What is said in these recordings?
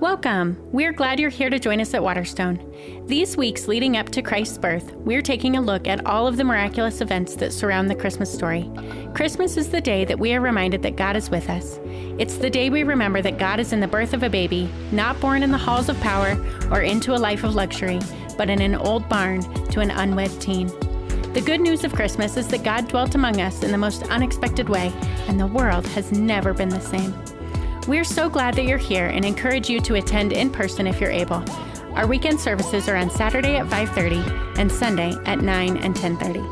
Welcome! We're glad you're here to join us at Waterstone. These weeks leading up to Christ's birth, we're taking a look at all of the miraculous events that surround the Christmas story. Christmas is the day that we are reminded that God is with us. It's the day we remember that God is in the birth of a baby, not born in the halls of power or into a life of luxury, but in an old barn to an unwed teen. The good news of Christmas is that God dwelt among us in the most unexpected way, and the world has never been the same. We're so glad that you're here and encourage you to attend in person if you're able. Our weekend services are on Saturday at 5:30 and Sunday at 9 and 10:30.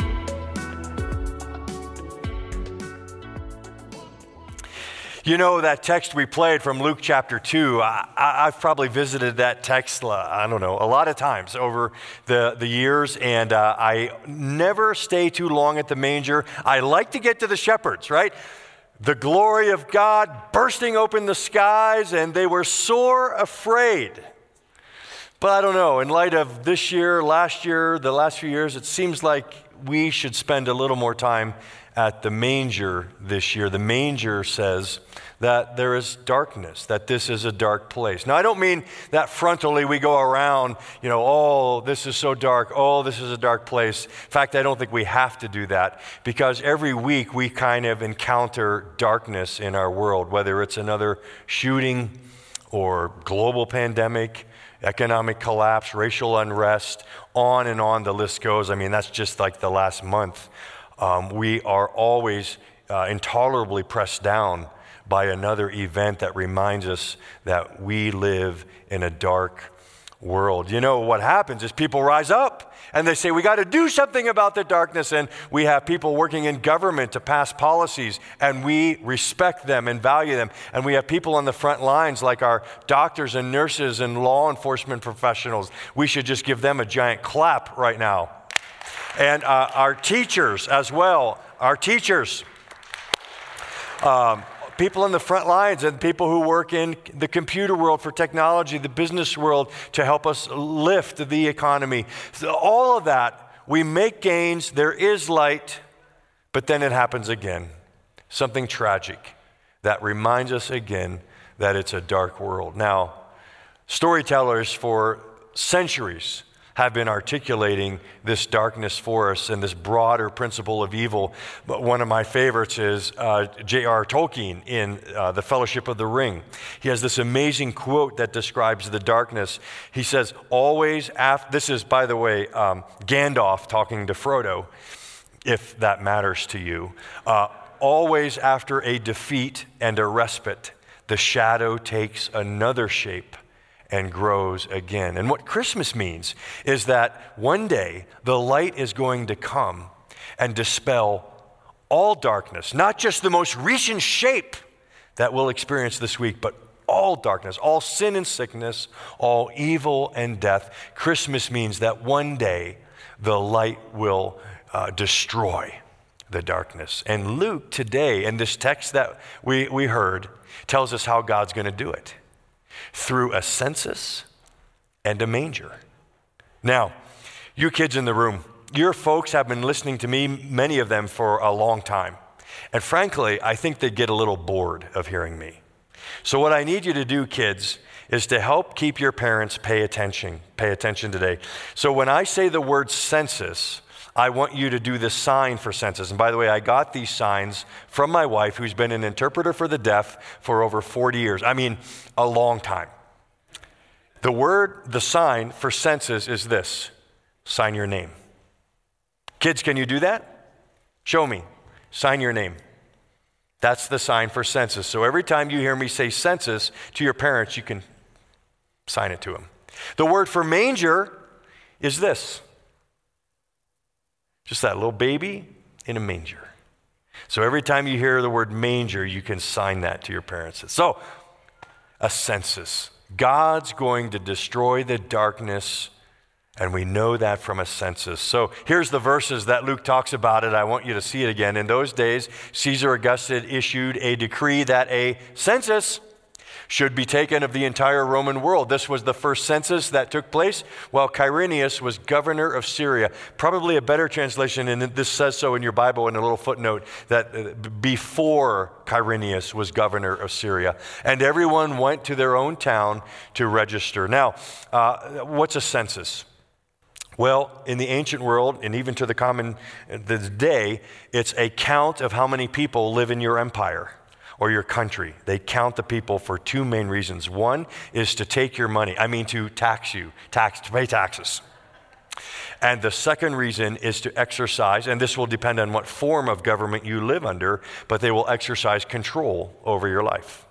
You know, that text we played from Luke chapter 2, I, have probably visited that text, uh, I don't know, a lot of times over the, the years, and uh, I never stay too long at the manger. I like to get to the shepherds, right? The glory of God bursting open the skies, and they were sore afraid. But I don't know, in light of this year, last year, the last few years, it seems like we should spend a little more time at the manger this year. The manger says, that there is darkness, that this is a dark place. Now, I don't mean that frontally we go around, you know, oh, this is so dark, oh, this is a dark place. In fact, I don't think we have to do that because every week we kind of encounter darkness in our world, whether it's another shooting or global pandemic, economic collapse, racial unrest, on and on the list goes. I mean, that's just like the last month. Um, we are always uh, intolerably pressed down by another event that reminds us that we live in a dark world. You know, what happens is people rise up and they say, we got to do something about the darkness. And we have people working in government to pass policies, and we respect them and value them. And we have people on the front lines, like our doctors and nurses and law enforcement professionals. We should just give them a giant clap right now. And uh, our teachers as well, our teachers. Um, people in the front lines and people who work in the computer world for technology, the business world to help us lift the economy. So all of that, we make gains, there is light, but then it happens again. Something tragic that reminds us again that it's a dark world. Now, storytellers for centuries have been articulating this darkness for us and this broader principle of evil. But one of my favorites is uh, J.R. Tolkien in uh, The Fellowship of the Ring. He has this amazing quote that describes the darkness. He says, Always after, this is, by the way, um, Gandalf talking to Frodo, if that matters to you. Uh, always after a defeat and a respite, the shadow takes another shape and grows again. And what Christmas means is that one day the light is going to come and dispel all darkness, not just the most recent shape that we'll experience this week, but all darkness, all sin and sickness, all evil and death. Christmas means that one day the light will uh, destroy the darkness. And Luke today, in this text that we, we heard, tells us how God's going to do it through a census and a manger. Now, you kids in the room, your folks have been listening to me, many of them, for a long time. And frankly, I think they get a little bored of hearing me. So, what I need you to do, kids, is to help keep your parents pay attention. Pay attention today. So, when I say the word census, I want you to do the sign for census. And by the way, I got these signs from my wife, who's been an interpreter for the deaf for over 40 years. I mean, a long time. The word, the sign for census is this sign your name. Kids, can you do that? Show me. Sign your name. That's the sign for census. So every time you hear me say census to your parents, you can sign it to them. The word for manger is this just that little baby in a manger. So every time you hear the word manger, you can sign that to your parents. So, a census. God's going to destroy the darkness, and we know that from a census. So here's the verses that Luke talks about it. I want you to see it again. In those days, Caesar Augustus issued a decree that a census should be taken of the entire Roman world. This was the first census that took place while Quirinius was governor of Syria. Probably a better translation, and this says so in your Bible in a little footnote, that uh, before Quirinius was governor of Syria. And everyone went to their own town to register. Now, uh, what's a census? Well, in the ancient world, and even to the common this day, it's a count of how many people live in your empire or your country. They count the people for two main reasons. One is to take your money, I mean to tax you, tax to pay taxes. And the second reason is to exercise, and this will depend on what form of government you live under, but they will exercise control over your life.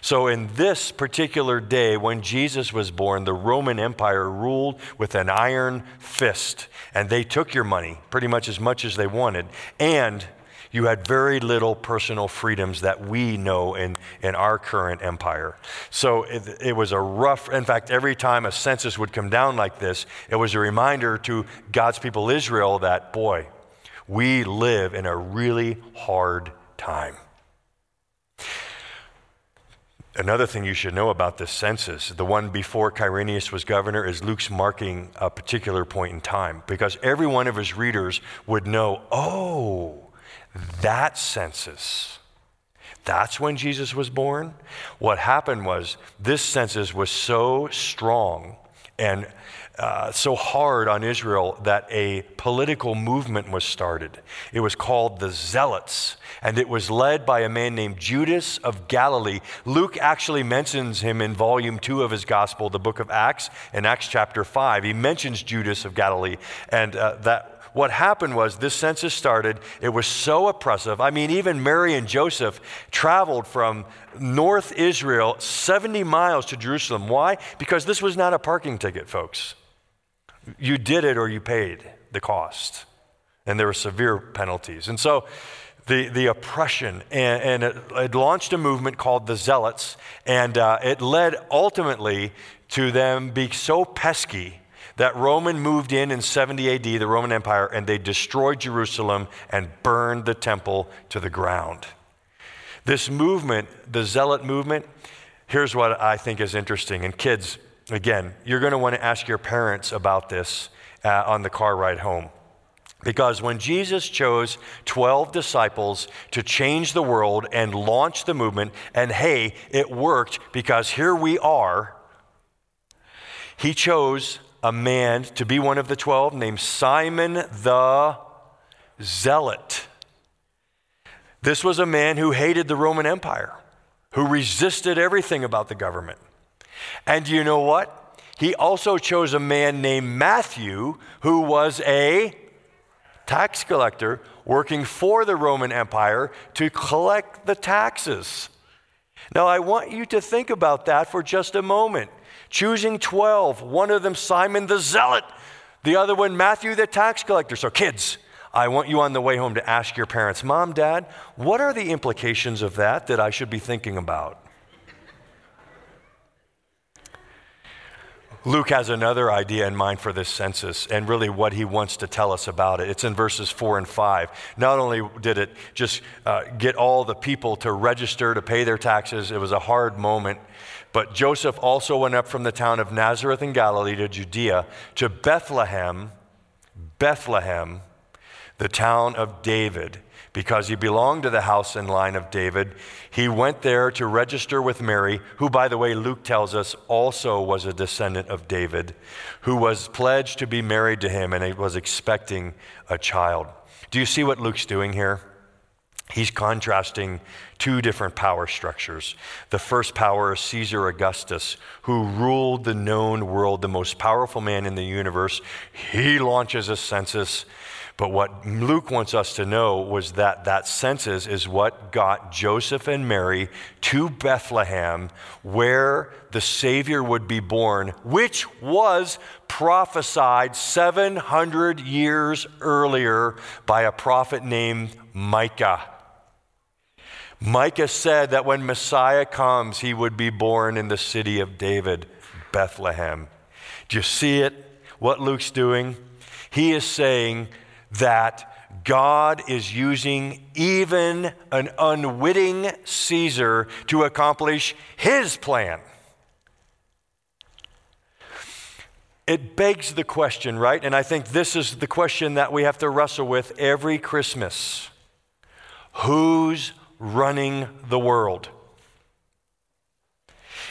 So, in this particular day, when Jesus was born, the Roman Empire ruled with an iron fist, and they took your money pretty much as much as they wanted, and you had very little personal freedoms that we know in, in our current empire. So it, it, was a rough, in fact, every time a census would come down like this, it was a reminder to God's people Israel that, boy, we live in a really hard time. Another thing you should know about this census, the one before Quirinius was governor, is Luke's marking a particular point in time because every one of his readers would know, oh, that census. That's when Jesus was born. What happened was this census was so strong and uh, so hard on Israel that a political movement was started. It was called the Zealots, and it was led by a man named Judas of Galilee. Luke actually mentions him in volume two of his gospel, the book of Acts, in Acts chapter five. He mentions Judas of Galilee, and uh, that what happened was this census started. It was so oppressive. I mean, even Mary and Joseph traveled from North Israel 70 miles to Jerusalem. Why? Because this was not a parking ticket, folks. You did it or you paid the cost. And there were severe penalties. And so the, the oppression, and, and it, it, launched a movement called the Zealots, and uh, it led ultimately to them being so pesky that Roman moved in in 70 AD, the Roman Empire, and they destroyed Jerusalem and burned the temple to the ground. This movement, the Zealot movement, here's what I think is interesting. And kids, again, you're going to want to ask your parents about this uh, on the car ride home. Because when Jesus chose 12 disciples to change the world and launch the movement, and hey, it worked because here we are, he chose a man to be one of the 12 named Simon the Zealot. This was a man who hated the Roman Empire, who resisted everything about the government. And you know what? He also chose a man named Matthew, who was a tax collector working for the Roman Empire to collect the taxes. Now, I want you to think about that for just a moment choosing 12, one of them Simon the Zealot, the other one Matthew the tax collector. So, kids, I want you on the way home to ask your parents, Mom, Dad, what are the implications of that that I should be thinking about? Luke has another idea in mind for this census and really what he wants to tell us about it. It's in verses 4 and 5. Not only did it just uh, get all the people to register to pay their taxes, it was a hard moment but Joseph also went up from the town of Nazareth in Galilee to Judea, to Bethlehem, Bethlehem, the town of David, because he belonged to the house and line of David. He went there to register with Mary, who, by the way, Luke tells us also was a descendant of David, who was pledged to be married to him and was expecting a child. Do you see what Luke's doing here? He's contrasting two different power structures. The first power is Caesar Augustus, who ruled the known world, the most powerful man in the universe. He launches a census. But what Luke wants us to know was that that census is what got Joseph and Mary to Bethlehem, where the Savior would be born, which was prophesied 700 years earlier by a prophet named Micah. Micah said that when Messiah comes, he would be born in the city of David, Bethlehem. Do you see it? What Luke's doing? He is saying that God is using even an unwitting Caesar to accomplish his plan. It begs the question, right? And I think this is the question that we have to wrestle with every Christmas Who's running the world?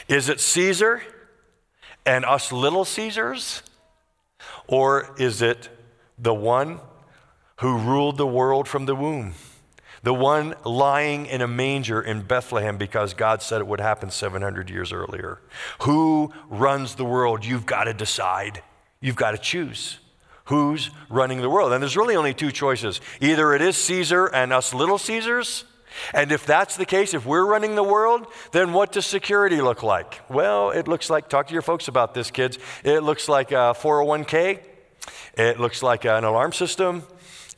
Is it Caesar and us little Caesars? Or is it the one who ruled the world from the womb? The one lying in a manger in Bethlehem because God said it would happen 700 years earlier. Who runs the world? You've got to decide. You've got to choose who's running the world. And there's really only two choices either it is Caesar and us little Caesars. And if that's the case, if we're running the world, then what does security look like? Well, it looks like, talk to your folks about this, kids. It looks like a 401k, it looks like an alarm system,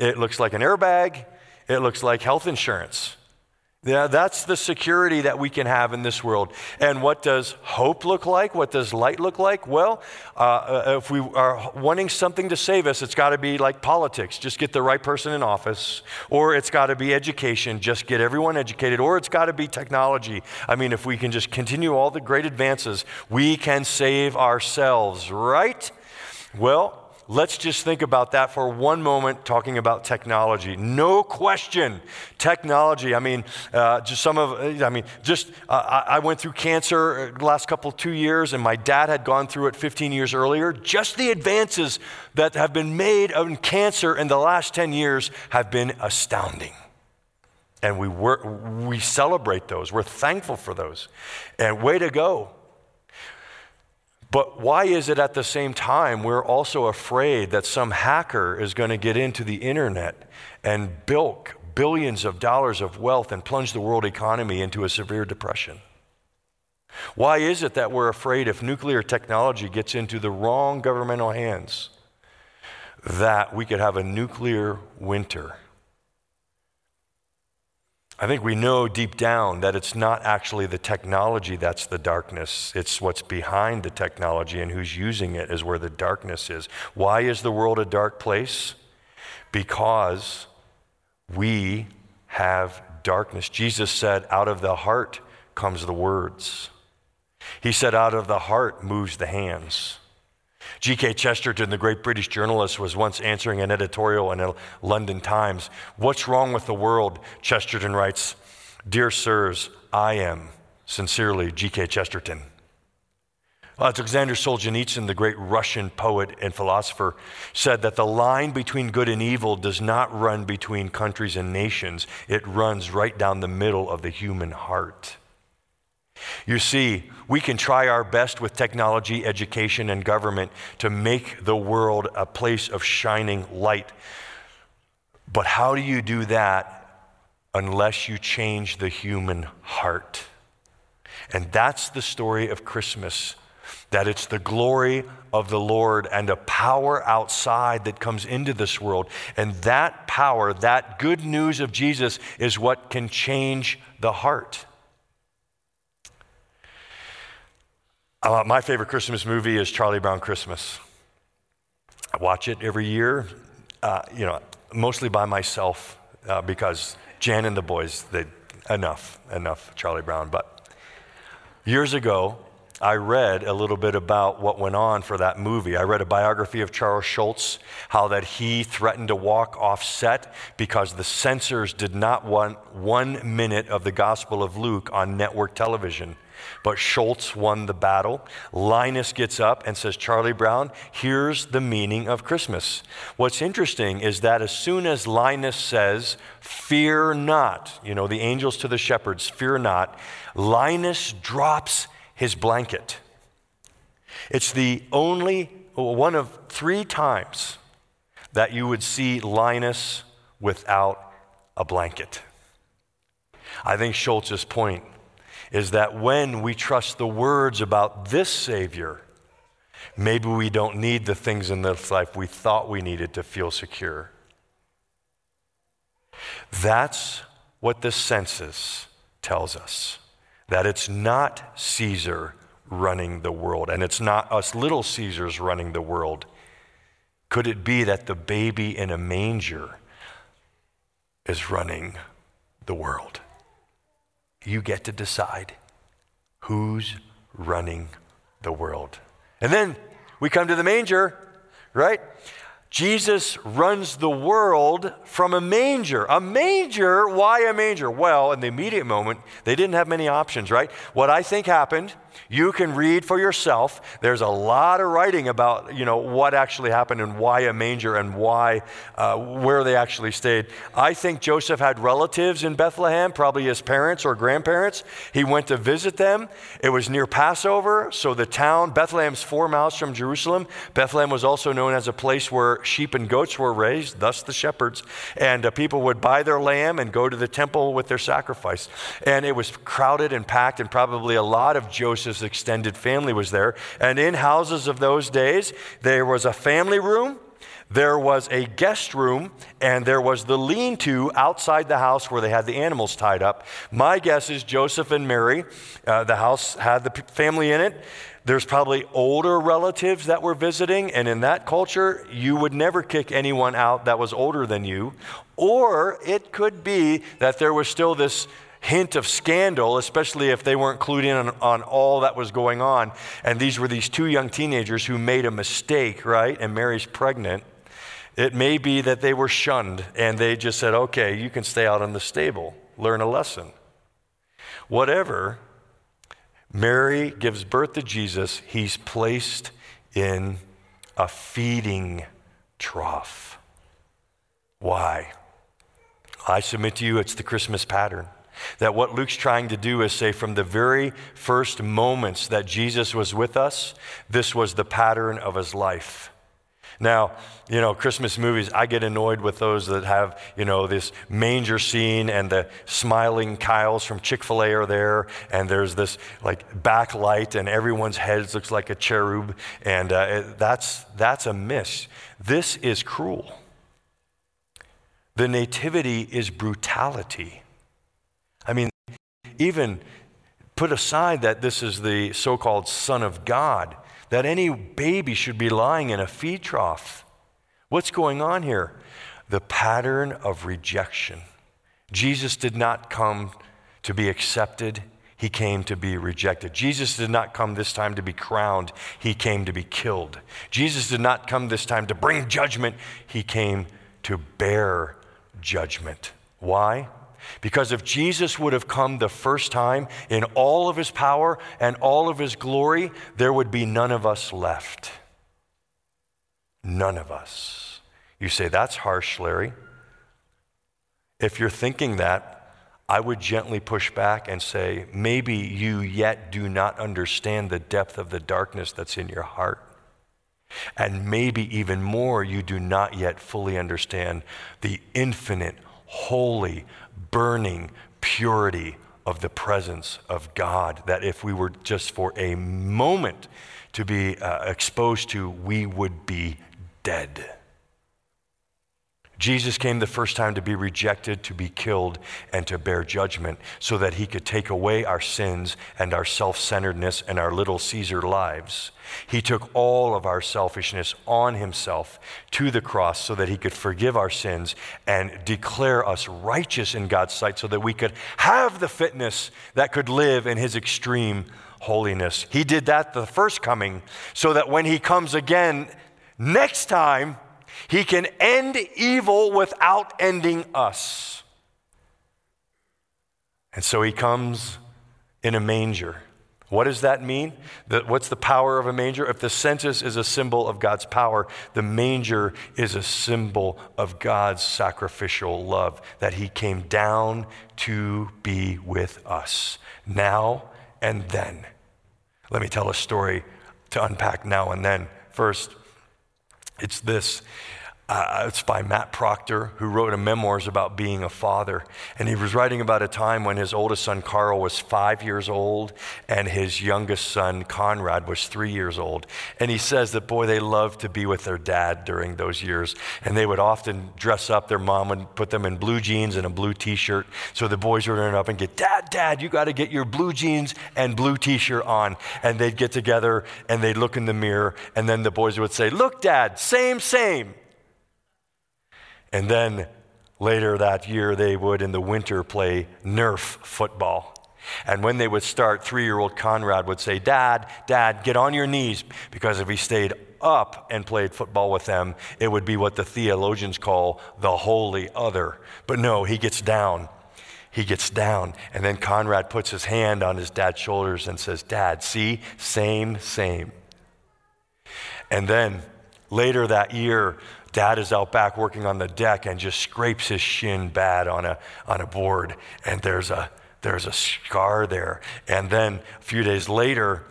it looks like an airbag, it looks like health insurance. Yeah, that's the security that we can have in this world. And what does hope look like? What does light look like? Well, uh, uh if we are wanting something to save us, it's got to be like politics. Just get the right person in office. Or it's got to be education. Just get everyone educated. Or it's got to be technology. I mean, if we can just continue all the great advances, we can save ourselves, right? Well, Let's just think about that for one moment, talking about technology. No question, technology. I mean, uh, just some of, I mean, just, uh, I went through cancer the last couple, two years, and my dad had gone through it 15 years earlier. Just the advances that have been made in cancer in the last 10 years have been astounding. And we, work, we celebrate those. We're thankful for those. And way to go. But why is it at the same time we're also afraid that some hacker is going to get into the internet and bilk billions of dollars of wealth and plunge the world economy into a severe depression? Why is it that we're afraid if nuclear technology gets into the wrong governmental hands that we could have a nuclear winter? I think we know deep down that it's not actually the technology that's the darkness. It's what's behind the technology and who's using it is where the darkness is. Why is the world a dark place? Because we have darkness. Jesus said, out of the heart comes the words. He said, out of the heart moves the hands. G.K. Chesterton, the great British journalist, was once answering an editorial in a London Times. What's wrong with the world? Chesterton writes, Dear sirs, I am sincerely G.K. Chesterton. Alexander Solzhenitsyn, the great Russian poet and philosopher, said that the line between good and evil does not run between countries and nations, it runs right down the middle of the human heart. You see, we can try our best with technology, education, and government to make the world a place of shining light. But how do you do that unless you change the human heart? And that's the story of Christmas that it's the glory of the Lord and a power outside that comes into this world. And that power, that good news of Jesus, is what can change the heart. Uh, my favorite Christmas movie is Charlie Brown Christmas. I watch it every year, uh, you know, mostly by myself uh, because Jan and the boys, they, enough, enough Charlie Brown. But years ago, I read a little bit about what went on for that movie. I read a biography of Charles Schulz, how that he threatened to walk off set because the censors did not want one minute of the Gospel of Luke on network television. But Schulz won the battle. Linus gets up and says, Charlie Brown, here's the meaning of Christmas. What's interesting is that as soon as Linus says, Fear not, you know, the angels to the shepherds, fear not, Linus drops his blanket. It's the only one of three times that you would see Linus without a blanket. I think Schulz's point is that when we trust the words about this Savior, maybe we don't need the things in this life we thought we needed to feel secure. That's what the census tells us that it's not Caesar running the world, and it's not us little Caesars running the world. Could it be that the baby in a manger is running the world. You get to decide who's running the world. And then we come to the manger, right? Jesus runs the world from a manger. A manger, why a manger? Well, in the immediate moment, they didn't have many options, right? What I think happened, you can read for yourself. There's a lot of writing about, you know, what actually happened and why a manger and why, uh, where they actually stayed. I think Joseph had relatives in Bethlehem, probably his parents or grandparents. He went to visit them. It was near Passover, so the town, Bethlehem's four miles from Jerusalem. Bethlehem was also known as a place where sheep and goats were raised, thus the shepherds. And uh, people would buy their lamb and go to the temple with their sacrifice. And it was crowded and packed, and probably a lot of Joseph's extended family was there. And in houses of those days, there was a family room. There was a guest room and there was the lean to outside the house where they had the animals tied up. My guess is Joseph and Mary, uh, the house had the family in it. There's probably older relatives that were visiting, and in that culture, you would never kick anyone out that was older than you. Or it could be that there was still this hint of scandal, especially if they weren't clued in on, on, all that was going on. And these were these two young teenagers who made a mistake, right? And Mary's pregnant. It may be that they were shunned and they just said, okay, you can stay out in the stable, learn a lesson. Whatever, Mary gives birth to Jesus, he's placed in a feeding trough. Why? I submit to you, it's the Christmas pattern. That what Luke's trying to do is say from the very first moments that Jesus was with us, this was the pattern of his life. Now, you know, Christmas movies, I get annoyed with those that have, you know, this manger scene and the smiling Kyles from Chick fil A are there, and there's this like backlight, and everyone's head looks like a cherub, and uh, it, that's, that's a miss. This is cruel. The nativity is brutality. Even put aside that this is the so called Son of God that any baby should be lying in a feed trough. What's going on here? The pattern of rejection. Jesus did not come to be accepted, he came to be rejected. Jesus did not come this time to be crowned, he came to be killed. Jesus did not come this time to bring judgment, he came to bear judgment. Why? Because if Jesus would have come the first time in all of his power and all of his glory, there would be none of us left. None of us. You say, that's harsh, Larry. If you're thinking that, I would gently push back and say, maybe you yet do not understand the depth of the darkness that's in your heart. And maybe even more, you do not yet fully understand the infinite, holy, burning purity of the presence of God that if we were just for a moment to be uh, exposed to, we would be dead. Jesus came the first time to be rejected, to be killed, and to bear judgment so that he could take away our sins and our self centeredness and our little Caesar lives. He took all of our selfishness on himself to the cross so that he could forgive our sins and declare us righteous in God's sight so that we could have the fitness that could live in his extreme holiness. He did that the first coming so that when he comes again next time, he can end evil without ending us. And so he comes in a manger. What does that mean? what's the power of a manger? If the census is a symbol of God's power, the manger is a symbol of God's sacrificial love, that He came down to be with us now and then. Let me tell a story to unpack now and then. First, it's this uh, it's by Matt Proctor, who wrote a memoirs about being a father. And he was writing about a time when his oldest son, Carl, was five years old, and his youngest son, Conrad, was three years old. And he says that, boy, they loved to be with their dad during those years. And they would often dress up. Their mom would put them in blue jeans and a blue t shirt. So the boys would run up and get, Dad, Dad, you got to get your blue jeans and blue t shirt on. And they'd get together and they'd look in the mirror. And then the boys would say, Look, Dad, same, same. And then Later that year, they would in the winter play Nerf football. And when they would start, three year old Conrad would say, Dad, Dad, get on your knees. Because if he stayed up and played football with them, it would be what the theologians call the wholly other. But no, he gets down. He gets down. And then Conrad puts his hand on his dad's shoulders and says, Dad, see, same, same. And then later that year, dad is out back working on the deck and just scrapes his shin bad on a, on a board. And there's a, there's a scar there. And then a few days later,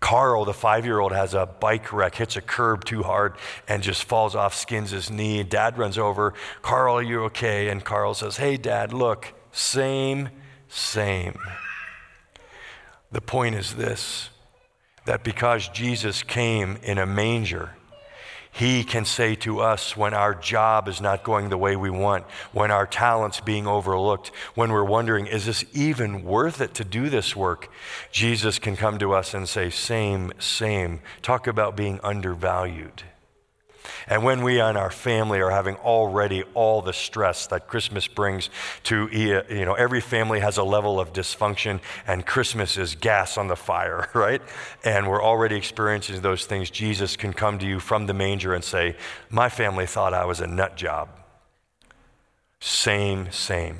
Carl, the five year old, has a bike wreck, hits a curb too hard, and just falls off, skins his knee. Dad runs over. Carl, are you okay? And Carl says, Hey, Dad, look, same, same. The point is this that because Jesus came in a manger, he can say to us when our job is not going the way we want, when our talent's being overlooked, when we're wondering, is this even worth it to do this work? Jesus can come to us and say, same, same. Talk about being undervalued. And when we and our family are having already all the stress that Christmas brings to, you know, every family has a level of dysfunction, and Christmas is gas on the fire, right? And we're already experiencing those things. Jesus can come to you from the manger and say, My family thought I was a nut job. Same, same.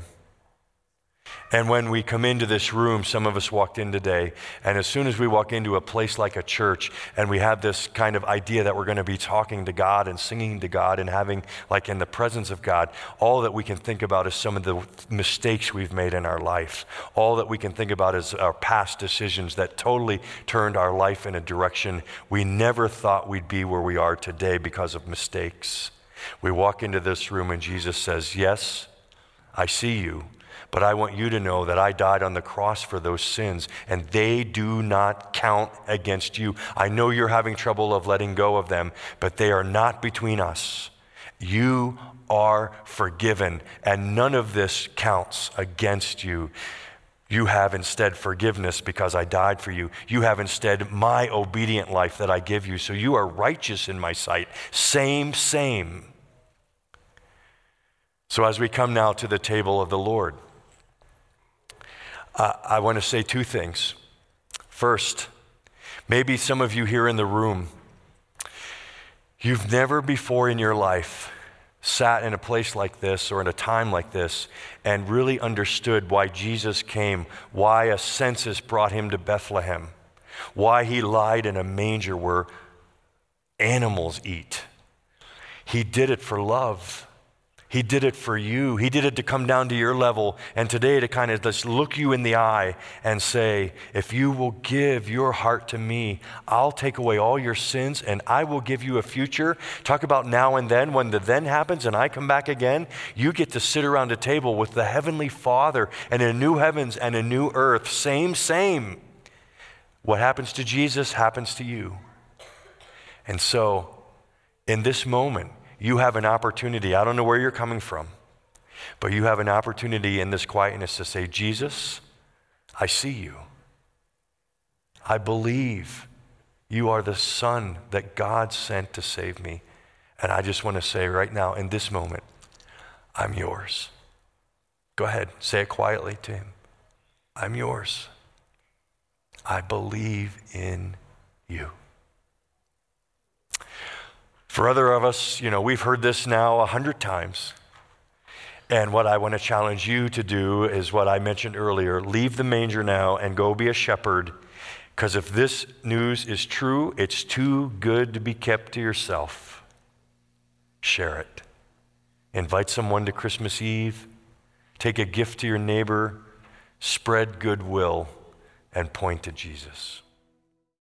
And when we come into this room, some of us walked in today, and as soon as we walk into a place like a church and we have this kind of idea that we're going to be talking to God and singing to God and having, like, in the presence of God, all that we can think about is some of the mistakes we've made in our life. All that we can think about is our past decisions that totally turned our life in a direction we never thought we'd be where we are today because of mistakes. We walk into this room, and Jesus says, Yes, I see you. But I want you to know that I died on the cross for those sins, and they do not count against you. I know you're having trouble of letting go of them, but they are not between us. You are forgiven, and none of this counts against you. You have instead forgiveness because I died for you. You have instead my obedient life that I give you. So you are righteous in my sight. Same, same. So as we come now to the table of the Lord, uh, I want to say two things. First, maybe some of you here in the room, you've never before in your life sat in a place like this or in a time like this and really understood why Jesus came, why a census brought him to Bethlehem, why he lied in a manger where animals eat. He did it for love. He did it for you. He did it to come down to your level and today to kind of just look you in the eye and say, if you will give your heart to me, I'll take away all your sins and I will give you a future. Talk about now and then. When the then happens and I come back again, you get to sit around a table with the Heavenly Father and a new heavens and a new earth. Same, same. What happens to Jesus happens to you. And so, in this moment, you have an opportunity. I don't know where you're coming from, but you have an opportunity in this quietness to say, Jesus, I see you. I believe you are the Son that God sent to save me. And I just want to say right now, in this moment, I'm yours. Go ahead, say it quietly to him. I'm yours. I believe in you. For other of us, you know, we've heard this now a hundred times. And what I want to challenge you to do is what I mentioned earlier leave the manger now and go be a shepherd. Because if this news is true, it's too good to be kept to yourself. Share it. Invite someone to Christmas Eve. Take a gift to your neighbor. Spread goodwill and point to Jesus.